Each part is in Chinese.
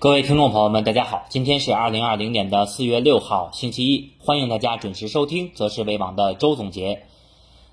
各位听众朋友们，大家好，今天是二零二零年的四月六号，星期一，欢迎大家准时收听则是为王的周总结。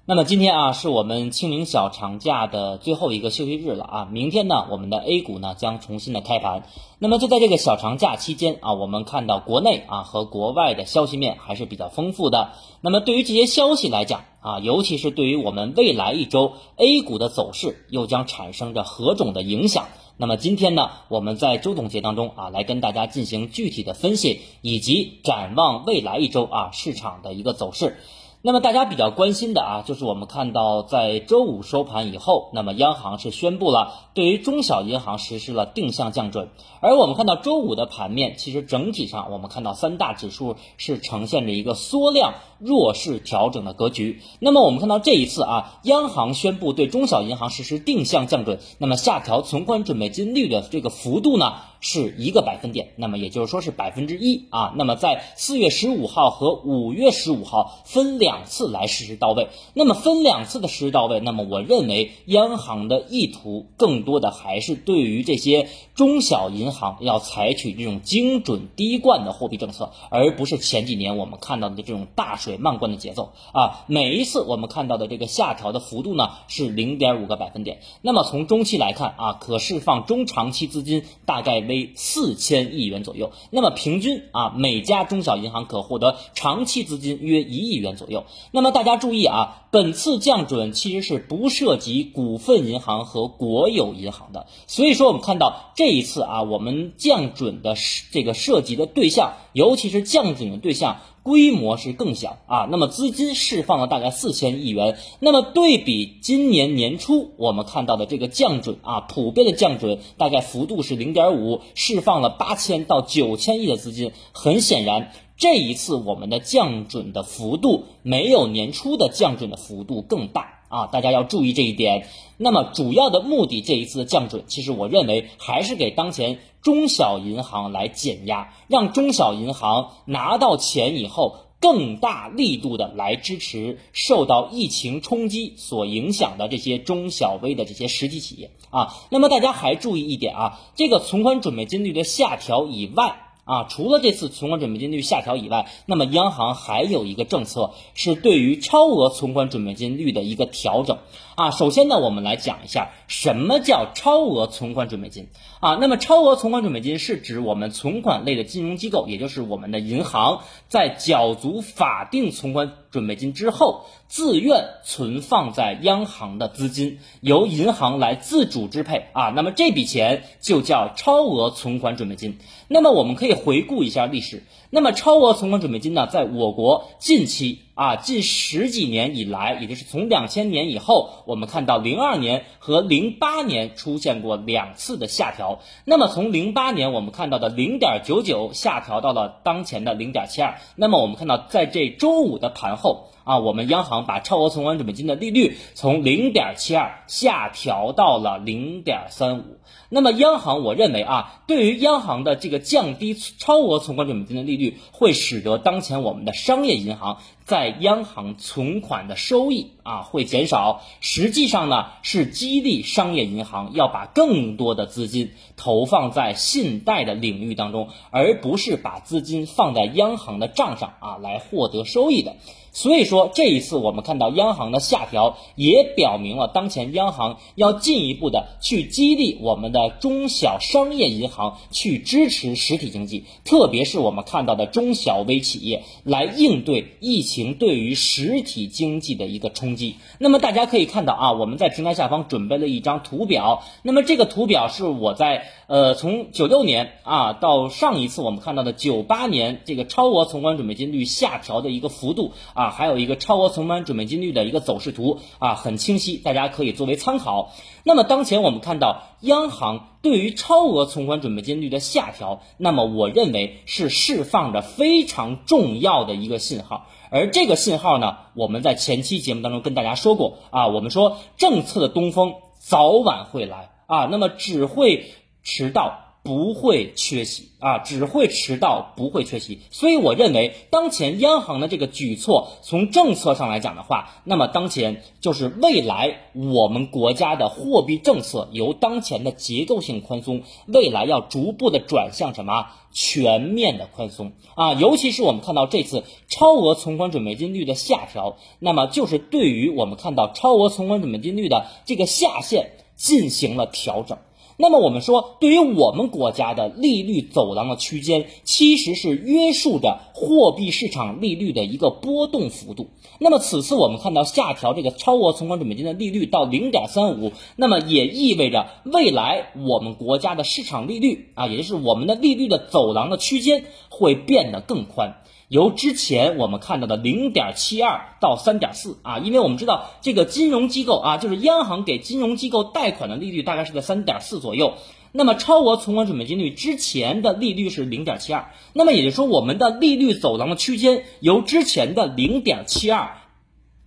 那么今天啊，是我们清明小长假的最后一个休息日了啊。明天呢，我们的 A 股呢将重新的开盘。那么就在这个小长假期间啊，我们看到国内啊和国外的消息面还是比较丰富的。那么对于这些消息来讲啊，尤其是对于我们未来一周 A 股的走势，又将产生着何种的影响？那么今天呢，我们在周总结当中啊，来跟大家进行具体的分析，以及展望未来一周啊市场的一个走势。那么大家比较关心的啊，就是我们看到在周五收盘以后，那么央行是宣布了对于中小银行实施了定向降准，而我们看到周五的盘面，其实整体上我们看到三大指数是呈现着一个缩量弱势调整的格局。那么我们看到这一次啊，央行宣布对中小银行实施定向降准，那么下调存款准备金率的这个幅度呢？是一个百分点，那么也就是说是百分之一啊。那么在四月十五号和五月十五号分两次来实施到位。那么分两次的实施到位，那么我认为央行的意图更多的还是对于这些中小银行要采取这种精准滴灌的货币政策，而不是前几年我们看到的这种大水漫灌的节奏啊。每一次我们看到的这个下调的幅度呢是零点五个百分点。那么从中期来看啊，可释放中长期资金大概。为四千亿元左右，那么平均啊，每家中小银行可获得长期资金约一亿元左右。那么大家注意啊，本次降准其实是不涉及股份银行和国有银行的，所以说我们看到这一次啊，我们降准的这个涉及的对象，尤其是降准的对象。规模是更小啊，那么资金释放了大概四千亿元，那么对比今年年初我们看到的这个降准啊，普遍的降准大概幅度是零点五，释放了八千到九千亿的资金，很显然这一次我们的降准的幅度没有年初的降准的幅度更大。啊，大家要注意这一点。那么主要的目的，这一次的降准，其实我认为还是给当前中小银行来减压，让中小银行拿到钱以后，更大力度的来支持受到疫情冲击所影响的这些中小微的这些实体企业啊。那么大家还注意一点啊，这个存款准备金率的下调以外。啊，除了这次存款准备金率下调以外，那么央行还有一个政策是对于超额存款准备金率的一个调整。啊，首先呢，我们来讲一下什么叫超额存款准备金啊。那么超额存款准备金是指我们存款类的金融机构，也就是我们的银行，在缴足法定存款准备金之后，自愿存放在央行的资金，由银行来自主支配啊。那么这笔钱就叫超额存款准备金。那么我们可以回顾一下历史。那么超额存款准备金呢，在我国近期啊，近十几年以来，也就是从两千年以后，我们看到零二年和零八年出现过两次的下调。那么从零八年我们看到的零点九九下调到了当前的零点七二。那么我们看到在这周五的盘后。啊，我们央行把超额存款准备金的利率从零点七二下调到了零点三五。那么央行，我认为啊，对于央行的这个降低超额存款准备金的利率，会使得当前我们的商业银行在央行存款的收益啊会减少。实际上呢，是激励商业银行要把更多的资金投放在信贷的领域当中，而不是把资金放在央行的账上啊来获得收益的。所以说，这一次我们看到央行的下调，也表明了当前央行要进一步的去激励我们的中小商业银行去支持实体经济，特别是我们看到的中小微企业来应对疫情对于实体经济的一个冲击。那么大家可以看到啊，我们在平台下方准备了一张图表，那么这个图表是我在呃从九六年啊到上一次我们看到的九八年这个超额存款准备金率下调的一个幅度啊。还有一个超额存款准备金率的一个走势图啊，很清晰，大家可以作为参考。那么当前我们看到央行对于超额存款准备金率的下调，那么我认为是释放着非常重要的一个信号。而这个信号呢，我们在前期节目当中跟大家说过啊，我们说政策的东风早晚会来啊，那么只会迟到。不会缺席啊，只会迟到，不会缺席。所以我认为，当前央行的这个举措，从政策上来讲的话，那么当前就是未来我们国家的货币政策由当前的结构性宽松，未来要逐步的转向什么全面的宽松啊。尤其是我们看到这次超额存款准备金率的下调，那么就是对于我们看到超额存款准备金率的这个下限进行了调整。那么我们说，对于我们国家的利率走廊的区间，其实是约束着货币市场利率的一个波动幅度。那么此次我们看到下调这个超额存款准备金的利率到零点三五，那么也意味着未来我们国家的市场利率啊，也就是我们的利率的走廊的区间会变得更宽。由之前我们看到的零点七二到三点四啊，因为我们知道这个金融机构啊，就是央行给金融机构贷款的利率大概是在三点四左右。那么超额存款准备金率之前的利率是零点七二，那么也就是说我们的利率走廊的区间由之前的零点七二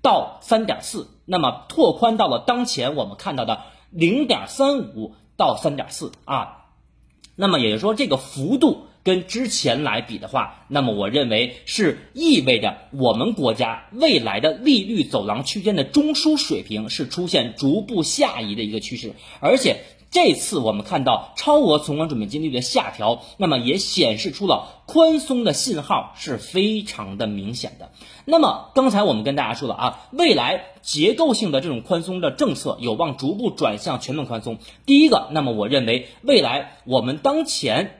到三点四，那么拓宽到了当前我们看到的零点三五到三点四啊，那么也就是说这个幅度。跟之前来比的话，那么我认为是意味着我们国家未来的利率走廊区间的中枢水平是出现逐步下移的一个趋势，而且这次我们看到超额存款准备金率的下调，那么也显示出了宽松的信号是非常的明显的。那么刚才我们跟大家说了啊，未来结构性的这种宽松的政策有望逐步转向全面宽松。第一个，那么我认为未来我们当前。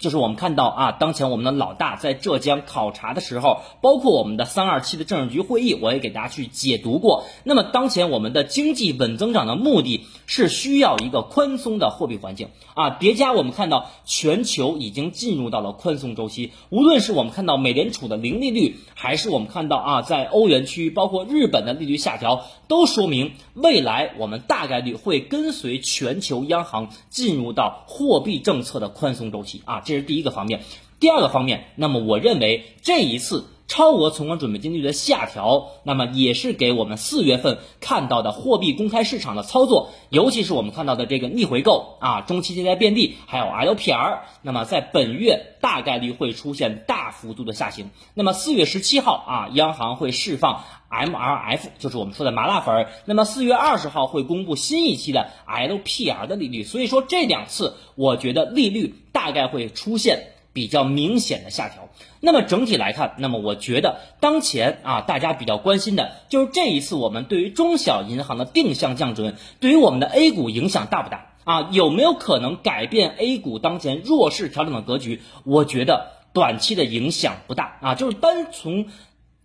就是我们看到啊，当前我们的老大在浙江考察的时候，包括我们的三二七的政治局会议，我也给大家去解读过。那么当前我们的经济稳增长的目的是需要一个宽松的货币环境啊，叠加我们看到全球已经进入到了宽松周期，无论是我们看到美联储的零利率，还是我们看到啊，在欧元区包括日本的利率下调，都说明未来我们大概率会跟随全球央行进入到货币政策的宽松周期啊。这是第一个方面，第二个方面，那么我认为这一次超额存款准备金率的下调，那么也是给我们四月份看到的货币公开市场的操作，尤其是我们看到的这个逆回购啊，中期借贷便利，还有 LPR，那么在本月大概率会出现大幅度的下行。那么四月十七号啊，央行会释放 MRF，就是我们说的麻辣粉。那么四月二十号会公布新一期的 LPR 的利率。所以说这两次，我觉得利率。大概会出现比较明显的下调。那么整体来看，那么我觉得当前啊，大家比较关心的就是这一次我们对于中小银行的定向降准，对于我们的 A 股影响大不大啊？有没有可能改变 A 股当前弱势调整的格局？我觉得短期的影响不大啊，就是单从。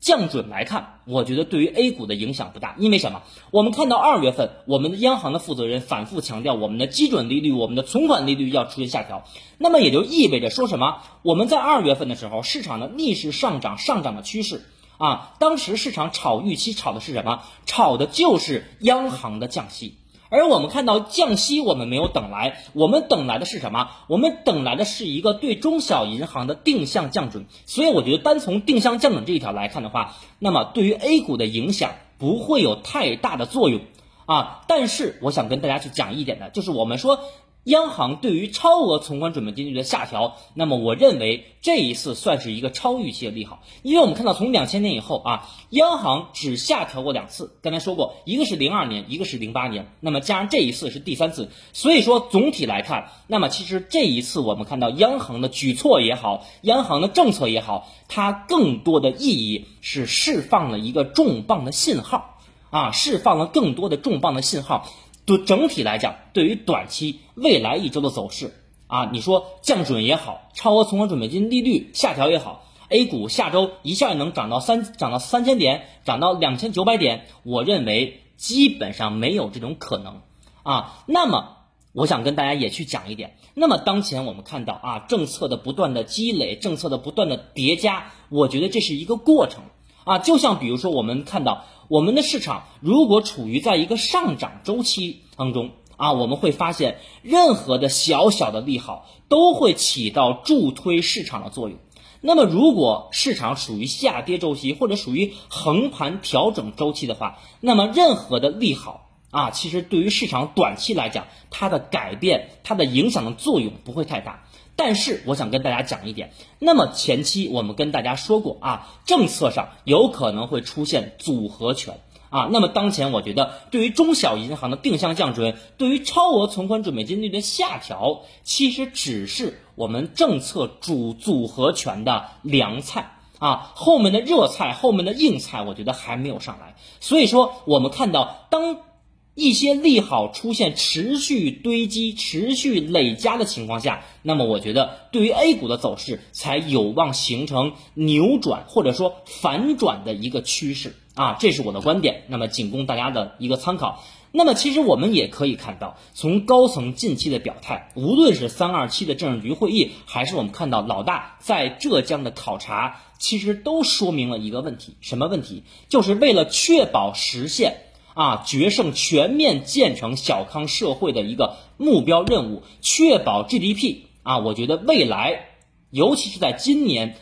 降准来看，我觉得对于 A 股的影响不大，因为什么？我们看到二月份，我们的央行的负责人反复强调，我们的基准利率、我们的存款利率要出现下调，那么也就意味着说什么？我们在二月份的时候，市场的逆势上涨、上涨的趋势啊，当时市场炒预期炒的是什么？炒的就是央行的降息。而我们看到降息，我们没有等来，我们等来的是什么？我们等来的是一个对中小银行的定向降准。所以我觉得单从定向降准这一条来看的话，那么对于 A 股的影响不会有太大的作用啊。但是我想跟大家去讲一点的，就是我们说。央行对于超额存款准备金率的下调，那么我认为这一次算是一个超预期的利好，因为我们看到从两千年以后啊，央行只下调过两次，刚才说过，一个是零二年，一个是零八年，那么加上这一次是第三次，所以说总体来看，那么其实这一次我们看到央行的举措也好，央行的政策也好，它更多的意义是释放了一个重磅的信号啊，释放了更多的重磅的信号。对整体来讲，对于短期未来一周的走势啊，你说降准也好，超额存款准备金利率下调也好，A 股下周一下能涨到三涨到三千点，涨到两千九百点，我认为基本上没有这种可能啊。那么我想跟大家也去讲一点，那么当前我们看到啊，政策的不断的积累，政策的不断的叠加，我觉得这是一个过程啊。就像比如说我们看到。我们的市场如果处于在一个上涨周期当中啊，我们会发现任何的小小的利好都会起到助推市场的作用。那么，如果市场属于下跌周期或者属于横盘调整周期的话，那么任何的利好。啊，其实对于市场短期来讲，它的改变、它的影响的作用不会太大。但是我想跟大家讲一点，那么前期我们跟大家说过啊，政策上有可能会出现组合拳啊。那么当前我觉得，对于中小银行的定向降准，对于超额存款准备金率的下调，其实只是我们政策主组合拳的凉菜啊，后面的热菜、后面的硬菜，我觉得还没有上来。所以说，我们看到当。一些利好出现持续堆积、持续累加的情况下，那么我觉得对于 A 股的走势才有望形成扭转或者说反转的一个趋势啊，这是我的观点，那么仅供大家的一个参考。那么其实我们也可以看到，从高层近期的表态，无论是三二七的政治局会议，还是我们看到老大在浙江的考察，其实都说明了一个问题，什么问题？就是为了确保实现。啊，决胜全面建成小康社会的一个目标任务，确保 GDP 啊，我觉得未来，尤其是在今年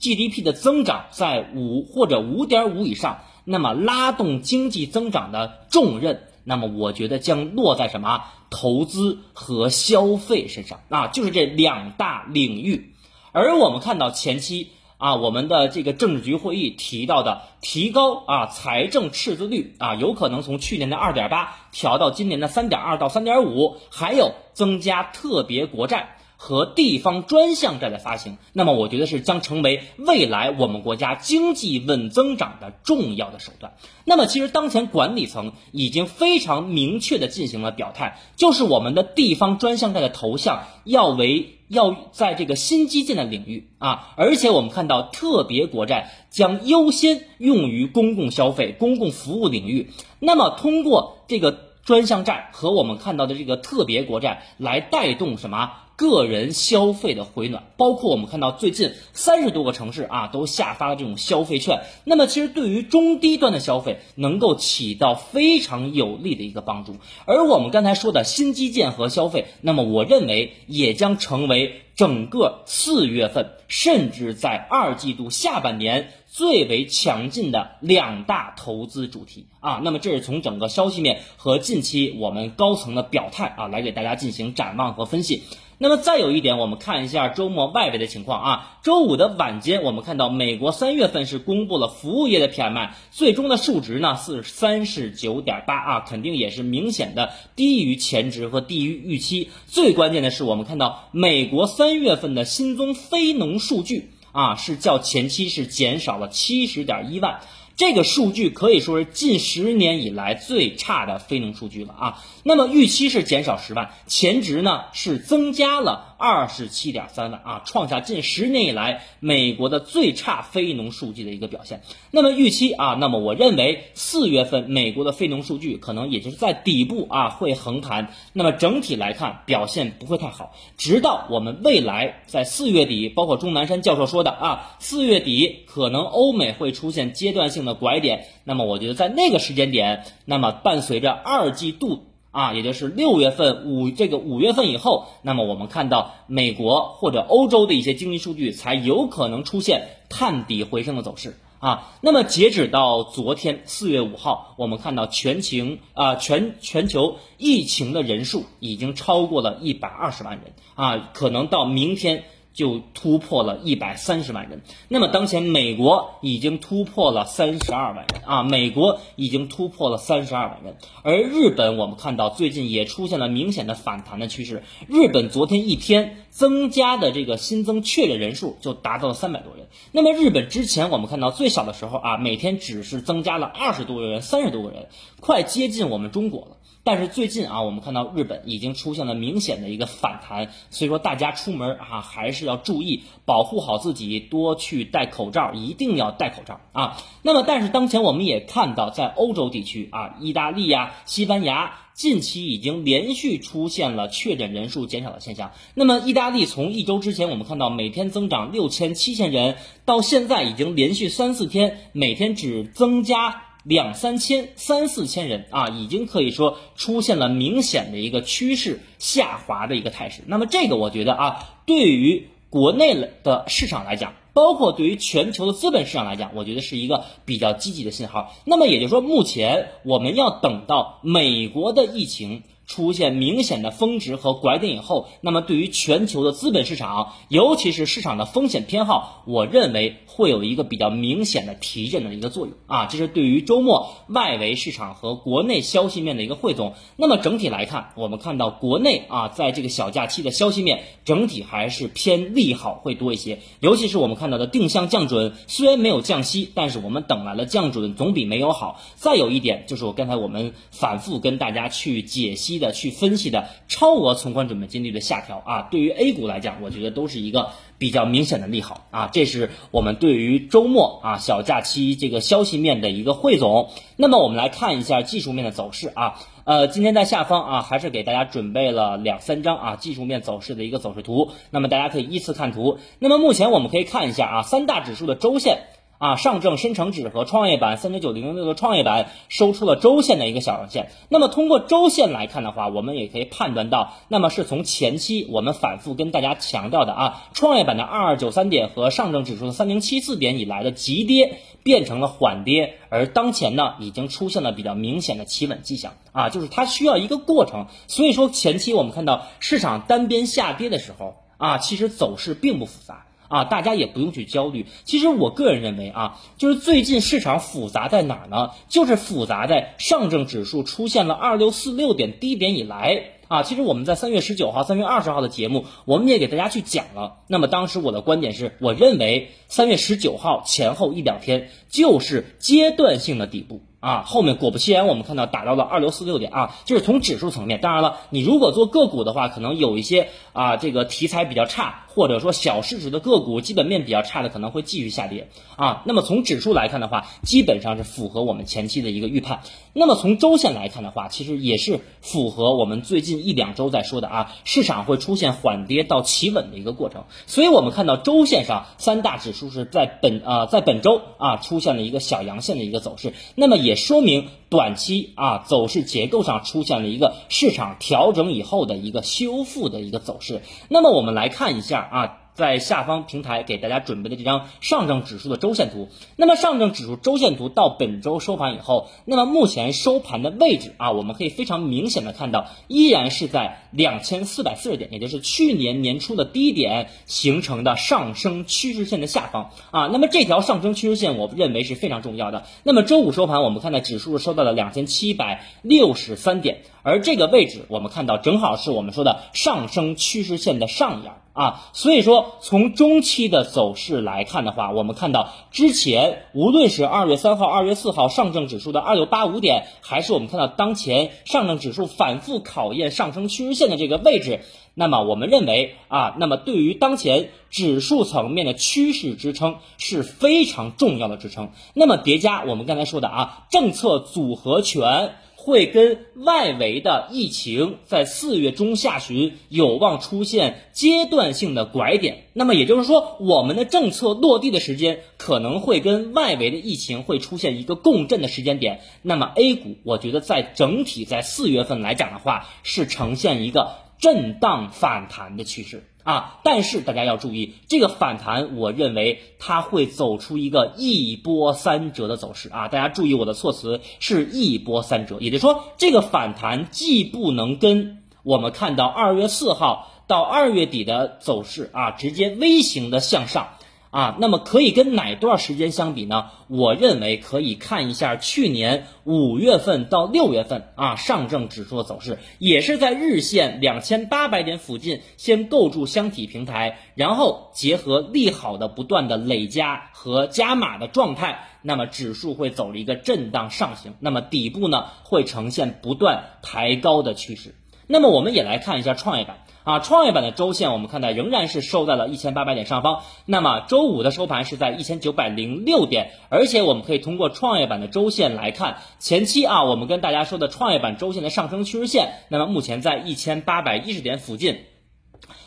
，GDP 的增长在五或者五点五以上，那么拉动经济增长的重任，那么我觉得将落在什么投资和消费身上啊，就是这两大领域，而我们看到前期。啊，我们的这个政治局会议提到的提高啊财政赤字率啊，有可能从去年的二点八调到今年的三点二到三点五，还有增加特别国债。和地方专项债的发行，那么我觉得是将成为未来我们国家经济稳增长的重要的手段。那么其实当前管理层已经非常明确的进行了表态，就是我们的地方专项债的投向要为要在这个新基建的领域啊，而且我们看到特别国债将优先用于公共消费、公共服务领域。那么通过这个专项债和我们看到的这个特别国债来带动什么？个人消费的回暖，包括我们看到最近三十多个城市啊都下发了这种消费券，那么其实对于中低端的消费能够起到非常有利的一个帮助。而我们刚才说的新基建和消费，那么我认为也将成为整个四月份甚至在二季度下半年最为强劲的两大投资主题啊。那么这是从整个消息面和近期我们高层的表态啊来给大家进行展望和分析。那么再有一点，我们看一下周末外围的情况啊。周五的晚间，我们看到美国三月份是公布了服务业的 PMI，最终的数值呢是三十九点八啊，肯定也是明显的低于前值和低于预期。最关键的是，我们看到美国三月份的新增非农数据啊，是较前期是减少了七十点一万。这个数据可以说是近十年以来最差的非农数据了啊。那么预期是减少十万，前值呢是增加了二十七点三万啊，创下近十年以来美国的最差非农数据的一个表现。那么预期啊，那么我认为四月份美国的非农数据可能也就是在底部啊会横盘。那么整体来看表现不会太好，直到我们未来在四月底，包括钟南山教授说的啊，四月底可能欧美会出现阶段性。拐点，那么我觉得在那个时间点，那么伴随着二季度啊，也就是六月份五这个五月份以后，那么我们看到美国或者欧洲的一些经济数据才有可能出现探底回升的走势啊。那么截止到昨天四月五号，我们看到全情啊全全球疫情的人数已经超过了一百二十万人啊，可能到明天。就突破了一百三十万人，那么当前美国已经突破了三十二万人啊，美国已经突破了三十二万人，而日本我们看到最近也出现了明显的反弹的趋势，日本昨天一天增加的这个新增确诊人数就达到了三百多人，那么日本之前我们看到最小的时候啊，每天只是增加了二十多个人、三十多个人，快接近我们中国了。但是最近啊，我们看到日本已经出现了明显的一个反弹，所以说大家出门啊还是要注意保护好自己，多去戴口罩，一定要戴口罩啊。那么，但是当前我们也看到，在欧洲地区啊，意大利呀、西班牙近期已经连续出现了确诊人数减少的现象。那么，意大利从一周之前我们看到每天增长六千七千人，到现在已经连续三四天每天只增加。两三千、三四千人啊，已经可以说出现了明显的一个趋势下滑的一个态势。那么这个我觉得啊，对于国内的市场来讲。包括对于全球的资本市场来讲，我觉得是一个比较积极的信号。那么也就是说，目前我们要等到美国的疫情。出现明显的峰值和拐点以后，那么对于全球的资本市场，尤其是市场的风险偏好，我认为会有一个比较明显的提振的一个作用啊。这是对于周末外围市场和国内消息面的一个汇总。那么整体来看，我们看到国内啊，在这个小假期的消息面整体还是偏利好会多一些，尤其是我们看到的定向降准，虽然没有降息，但是我们等来了降准总比没有好。再有一点就是我刚才我们反复跟大家去解析的去分析的超额存款准备金率的下调啊，对于 A 股来讲，我觉得都是一个比较明显的利好啊。这是我们对于周末啊小假期这个消息面的一个汇总。那么我们来看一下技术面的走势啊，呃，今天在下方啊还是给大家准备了两三张啊技术面走势的一个走势图，那么大家可以依次看图。那么目前我们可以看一下啊三大指数的周线。啊，上证深成指和创业板三九九零零六的创业板收出了周线的一个小阳线。那么通过周线来看的话，我们也可以判断到，那么是从前期我们反复跟大家强调的啊，创业板的二二九三点和上证指数的三零七四点以来的急跌变成了缓跌，而当前呢已经出现了比较明显的企稳迹象啊，就是它需要一个过程。所以说前期我们看到市场单边下跌的时候啊，其实走势并不复杂。啊，大家也不用去焦虑。其实我个人认为啊，就是最近市场复杂在哪儿呢？就是复杂在上证指数出现了二六四六点低点以来。啊，其实我们在三月十九号、三月二十号的节目，我们也给大家去讲了。那么当时我的观点是，我认为三月十九号前后一两天就是阶段性的底部啊。后面果不其然，我们看到打到了二六四六点啊，就是从指数层面。当然了，你如果做个股的话，可能有一些啊，这个题材比较差，或者说小市值的个股基本面比较差的，可能会继续下跌啊。那么从指数来看的话，基本上是符合我们前期的一个预判。那么从周线来看的话，其实也是符合我们最近一两周在说的啊，市场会出现缓跌到企稳的一个过程。所以我们看到周线上三大指数是在本啊在本周啊出现了一个小阳线的一个走势，那么也说明短期啊走势结构上出现了一个市场调整以后的一个修复的一个走势。那么我们来看一下啊。在下方平台给大家准备的这张上证指数的周线图，那么上证指数周线图到本周收盘以后，那么目前收盘的位置啊，我们可以非常明显的看到，依然是在两千四百四十点，也就是去年年初的低点形成的上升趋势线的下方啊。那么这条上升趋势线，我认为是非常重要的。那么周五收盘，我们看到指数收到了两千七百六十三点，而这个位置我们看到正好是我们说的上升趋势线的上沿。啊，所以说从中期的走势来看的话，我们看到之前无论是二月三号、二月四号上证指数的二六八五点，还是我们看到当前上证指数反复考验上升趋势线的这个位置，那么我们认为啊，那么对于当前指数层面的趋势支撑是非常重要的支撑。那么叠加我们刚才说的啊，政策组合拳。会跟外围的疫情在四月中下旬有望出现阶段性的拐点，那么也就是说，我们的政策落地的时间可能会跟外围的疫情会出现一个共振的时间点。那么 A 股，我觉得在整体在四月份来讲的话，是呈现一个震荡反弹的趋势。啊，但是大家要注意，这个反弹，我认为它会走出一个一波三折的走势啊！大家注意我的措辞，是一波三折，也就是说，这个反弹既不能跟我们看到二月四号到二月底的走势啊，直接微型的向上。啊，那么可以跟哪段时间相比呢？我认为可以看一下去年五月份到六月份啊，上证指数的走势也是在日线两千八百点附近先构筑箱体平台，然后结合利好的不断的累加和加码的状态，那么指数会走了一个震荡上行，那么底部呢会呈现不断抬高的趋势。那么我们也来看一下创业板。啊，创业板的周线我们看到仍然是收在了一千八百点上方。那么周五的收盘是在一千九百零六点，而且我们可以通过创业板的周线来看，前期啊我们跟大家说的创业板周线的上升趋势线，那么目前在一千八百一十点附近。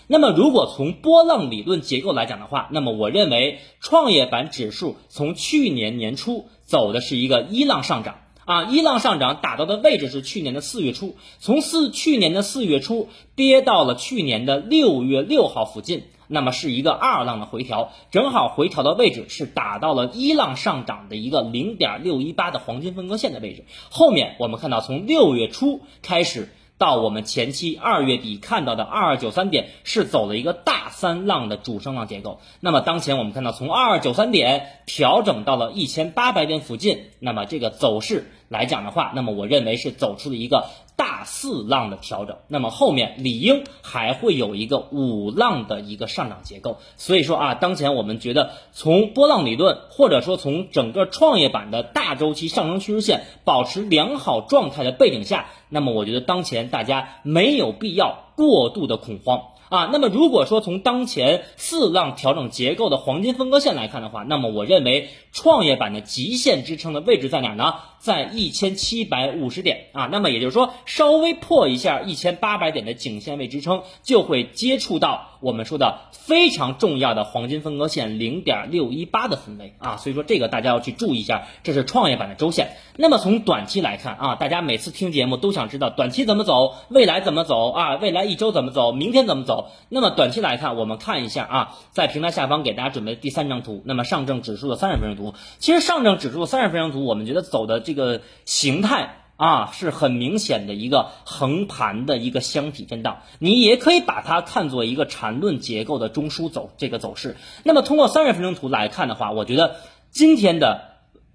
那么如果从波浪理论结构来讲的话，那么我认为创业板指数从去年年初走的是一个一浪上涨。啊，一浪上涨打到的位置是去年的四月初，从四去年的四月初跌到了去年的六月六号附近，那么是一个二浪的回调，正好回调的位置是打到了一浪上涨的一个零点六一八的黄金分割线的位置。后面我们看到从六月初开始。到我们前期二月底看到的二二九三点是走了一个大三浪的主升浪结构。那么当前我们看到从二二九三点调整到了一千八百点附近，那么这个走势来讲的话，那么我认为是走出了一个大四浪的调整。那么后面理应还会有一个五浪的一个上涨结构。所以说啊，当前我们觉得从波浪理论或者说从整个创业板的大周期上升趋势线保持良好状态的背景下。那么我觉得当前大家没有必要过度的恐慌啊。那么如果说从当前四浪调整结构的黄金分割线来看的话，那么我认为创业板的极限支撑的位置在哪呢？在一千七百五十点啊。那么也就是说，稍微破一下一千八百点的颈线位支撑，就会接触到我们说的非常重要的黄金分割线零点六一八的分位啊。所以说这个大家要去注意一下，这是创业板的周线。那么从短期来看啊，大家每次听节目都想知道短期怎么走，未来怎么走啊？未来一周怎么走？明天怎么走？那么短期来看，我们看一下啊，在平台下方给大家准备的第三张图，那么上证指数的三十分钟图。其实上证指数的三十分钟图，我们觉得走的这这个形态啊，是很明显的一个横盘的一个箱体震荡，你也可以把它看作一个缠论结构的中枢走这个走势。那么通过三十分钟图来看的话，我觉得今天的。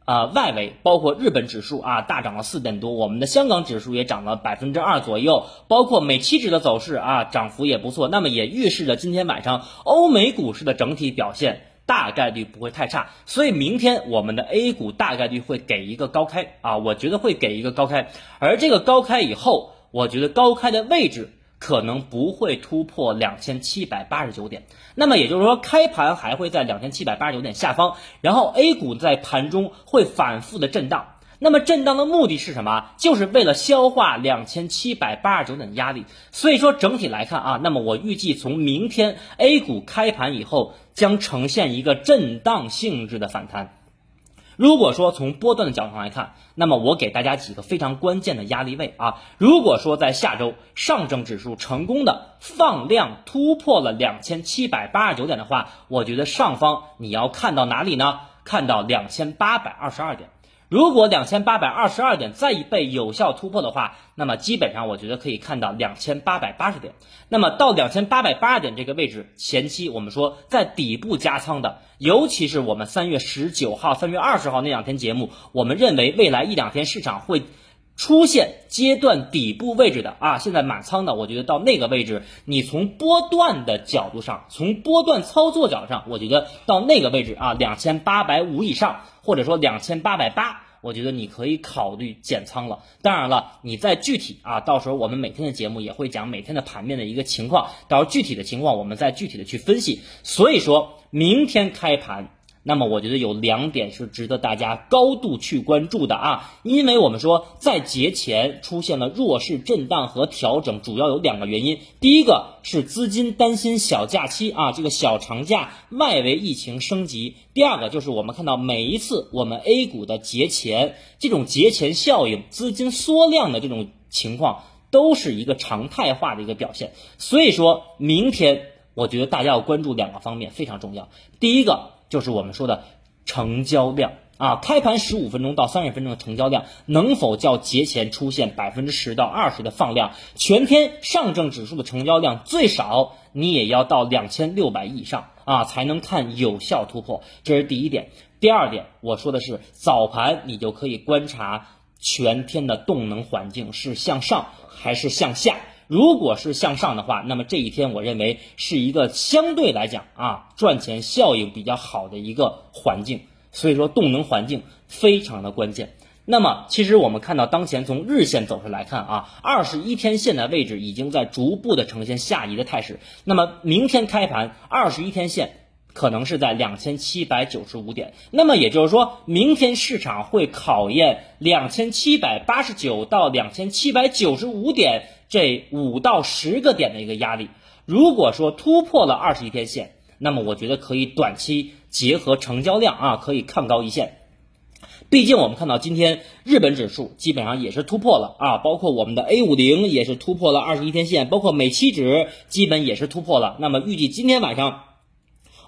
啊，外围包括日本指数啊，大涨了四点多，我们的香港指数也涨了百分之二左右，包括美期指的走势啊，涨幅也不错，那么也预示着今天晚上欧美股市的整体表现大概率不会太差，所以明天我们的 A 股大概率会给一个高开啊，我觉得会给一个高开，而这个高开以后，我觉得高开的位置。可能不会突破两千七百八十九点，那么也就是说，开盘还会在两千七百八十九点下方，然后 A 股在盘中会反复的震荡。那么震荡的目的是什么？就是为了消化两千七百八十九点压力。所以说整体来看啊，那么我预计从明天 A 股开盘以后，将呈现一个震荡性质的反弹。如果说从波段的角度上来看，那么我给大家几个非常关键的压力位啊。如果说在下周上证指数成功的放量突破了两千七百八十九点的话，我觉得上方你要看到哪里呢？看到两千八百二十二点。如果两千八百二十二点再一被有效突破的话，那么基本上我觉得可以看到两千八百八十点。那么到两千八百八十点这个位置，前期我们说在底部加仓的，尤其是我们三月十九号、三月二十号那两天节目，我们认为未来一两天市场会出现阶段底部位置的啊，现在满仓的，我觉得到那个位置，你从波段的角度上，从波段操作角上，我觉得到那个位置啊，两千八百五以上。或者说两千八百八，我觉得你可以考虑减仓了。当然了，你在具体啊，到时候我们每天的节目也会讲每天的盘面的一个情况，到时候具体的情况我们再具体的去分析。所以说明天开盘。那么我觉得有两点是值得大家高度去关注的啊，因为我们说在节前出现了弱势震荡和调整，主要有两个原因。第一个是资金担心小假期啊，这个小长假外围疫情升级；第二个就是我们看到每一次我们 A 股的节前这种节前效应、资金缩量的这种情况，都是一个常态化的一个表现。所以说明天我觉得大家要关注两个方面非常重要。第一个。就是我们说的成交量啊，开盘十五分钟到三十分钟的成交量能否较节前出现百分之十到二十的放量？全天上证指数的成交量最少你也要到两千六百亿以上啊，才能看有效突破。这是第一点。第二点，我说的是早盘你就可以观察全天的动能环境是向上还是向下。如果是向上的话，那么这一天我认为是一个相对来讲啊赚钱效应比较好的一个环境，所以说动能环境非常的关键。那么其实我们看到当前从日线走势来看啊，二十一天线的位置已经在逐步的呈现下移的态势。那么明天开盘二十一天线。可能是在两千七百九十五点，那么也就是说明天市场会考验两千七百八十九到两千七百九十五点这五到十个点的一个压力。如果说突破了二十一天线，那么我觉得可以短期结合成交量啊，可以看高一线。毕竟我们看到今天日本指数基本上也是突破了啊，包括我们的 A 五零也是突破了二十一天线，包括美期指基本也是突破了。那么预计今天晚上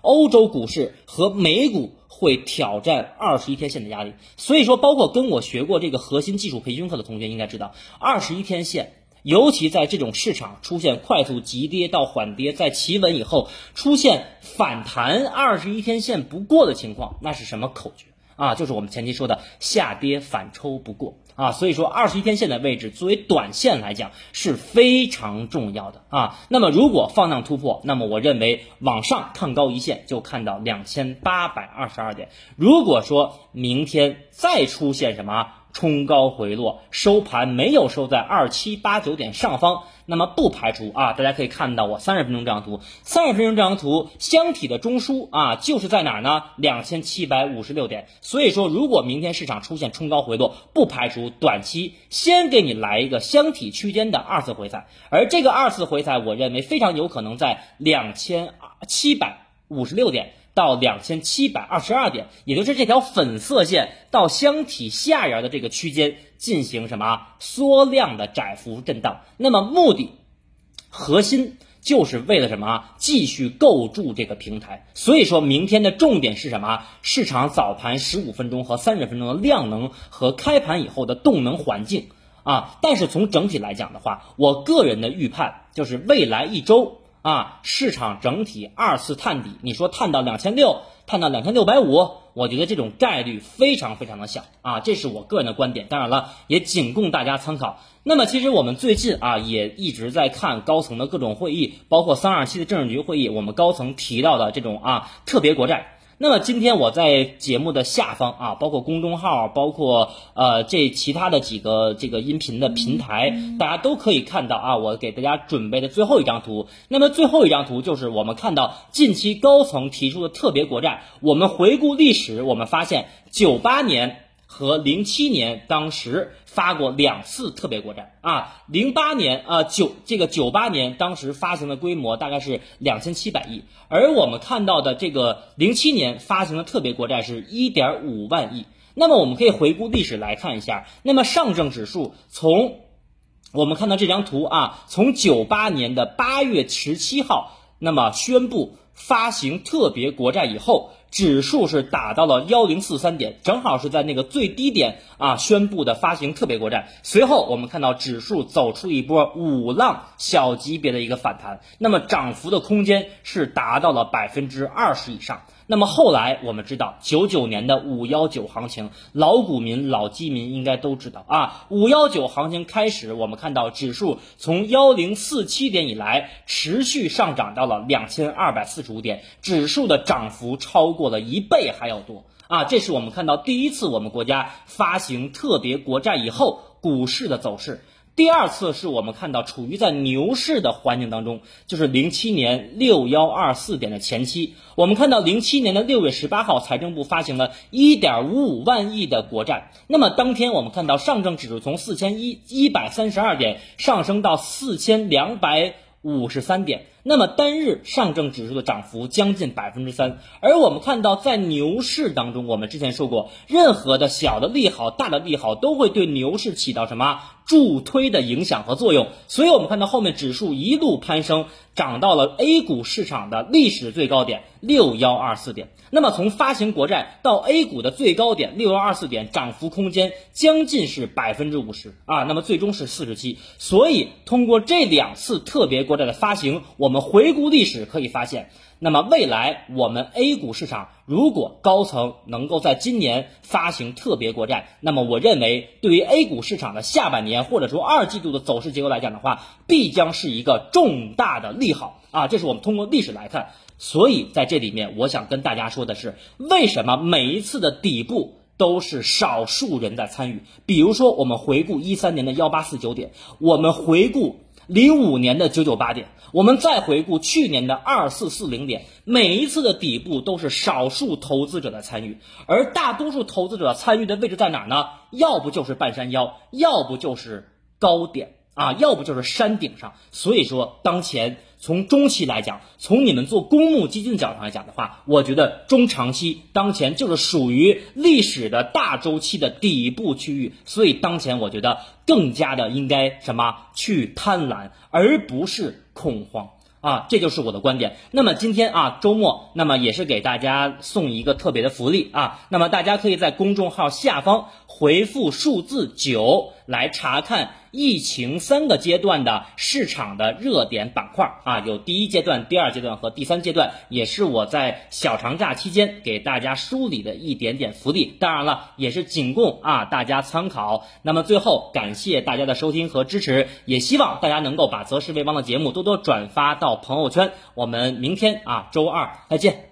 欧洲股市和美股会挑战二十一天线的压力。所以说，包括跟我学过这个核心技术培训课的同学应该知道，二十一天线，尤其在这种市场出现快速急跌到缓跌，在企稳以后出现反弹二十一天线不过的情况，那是什么口诀？啊，就是我们前期说的下跌反抽不过啊，所以说二十一天线的位置作为短线来讲是非常重要的啊。那么如果放量突破，那么我认为往上看高一线就看到两千八百二十二点。如果说明天再出现什么？冲高回落，收盘没有收在二七八九点上方，那么不排除啊，大家可以看到我三十分钟这张图，三十分钟这张图箱体的中枢啊，就是在哪呢？两千七百五十六点。所以说，如果明天市场出现冲高回落，不排除短期先给你来一个箱体区间的二次回踩，而这个二次回踩，我认为非常有可能在两千七百五十六点。到两千七百二十二点，也就是这条粉色线到箱体下沿的这个区间进行什么缩量的窄幅震荡？那么目的核心就是为了什么？继续构筑这个平台。所以说明天的重点是什么？市场早盘十五分钟和三十分钟的量能和开盘以后的动能环境啊。但是从整体来讲的话，我个人的预判就是未来一周。啊，市场整体二次探底，你说探到两千六，探到两千六百五，我觉得这种概率非常非常的小啊，这是我个人的观点，当然了，也仅供大家参考。那么其实我们最近啊，也一直在看高层的各种会议，包括三二七的政治局会议，我们高层提到的这种啊特别国债。那么今天我在节目的下方啊，包括公众号，包括呃这其他的几个这个音频的平台，大家都可以看到啊，我给大家准备的最后一张图。那么最后一张图就是我们看到近期高层提出的特别国债。我们回顾历史，我们发现九八年。和零七年当时发过两次特别国债啊，零八年啊九这个九八年当时发行的规模大概是两千七百亿，而我们看到的这个零七年发行的特别国债是一点五万亿。那么我们可以回顾历史来看一下，那么上证指数从我们看到这张图啊，从九八年的八月十七号，那么宣布发行特别国债以后。指数是打到了幺零四三点，正好是在那个最低点啊宣布的发行特别国债。随后我们看到指数走出一波五浪小级别的一个反弹，那么涨幅的空间是达到了百分之二十以上。那么后来我们知道，九九年的五幺九行情，老股民、老基民应该都知道啊。五幺九行情开始，我们看到指数从幺零四七点以来，持续上涨到了两千二百四十五点，指数的涨幅超过了一倍还要多啊。这是我们看到第一次我们国家发行特别国债以后股市的走势。第二次是我们看到处于在牛市的环境当中，就是零七年六幺二四点的前期，我们看到零七年的六月十八号，财政部发行了一点五五万亿的国债。那么当天我们看到上证指数从四千一一百三十二点上升到四千两百五十三点。那么单日上证指数的涨幅将近百分之三，而我们看到在牛市当中，我们之前说过，任何的小的利好、大的利好都会对牛市起到什么助推的影响和作用，所以我们看到后面指数一路攀升，涨到了 A 股市场的历史最高点六幺二四点。那么从发行国债到 A 股的最高点六幺二四点，涨幅空间将近是百分之五十啊，那么最终是四十七。所以通过这两次特别国债的发行，我们。回顾历史可以发现，那么未来我们 A 股市场如果高层能够在今年发行特别国债，那么我认为对于 A 股市场的下半年或者说二季度的走势结构来讲的话，必将是一个重大的利好啊！这是我们通过历史来看，所以在这里面我想跟大家说的是，为什么每一次的底部都是少数人在参与？比如说我们回顾一三年的幺八四九点，我们回顾。零五年的九九八点，我们再回顾去年的二四四零点，每一次的底部都是少数投资者的参与，而大多数投资者参与的位置在哪儿呢？要不就是半山腰，要不就是高点啊，要不就是山顶上。所以说，当前从中期来讲，从你们做公募基金的角度来讲的话，我觉得中长期当前就是属于历史的大周期的底部区域，所以当前我觉得更加的应该什么去贪婪，而不是恐慌。啊，这就是我的观点。那么今天啊，周末，那么也是给大家送一个特别的福利啊。那么大家可以在公众号下方回复数字九来查看疫情三个阶段的市场的热点板块啊，有第一阶段、第二阶段和第三阶段，也是我在小长假期间给大家梳理的一点点福利。当然了，也是仅供啊大家参考。那么最后，感谢大家的收听和支持，也希望大家能够把择时为王的节目多多转发。到朋友圈，我们明天啊，周二再见。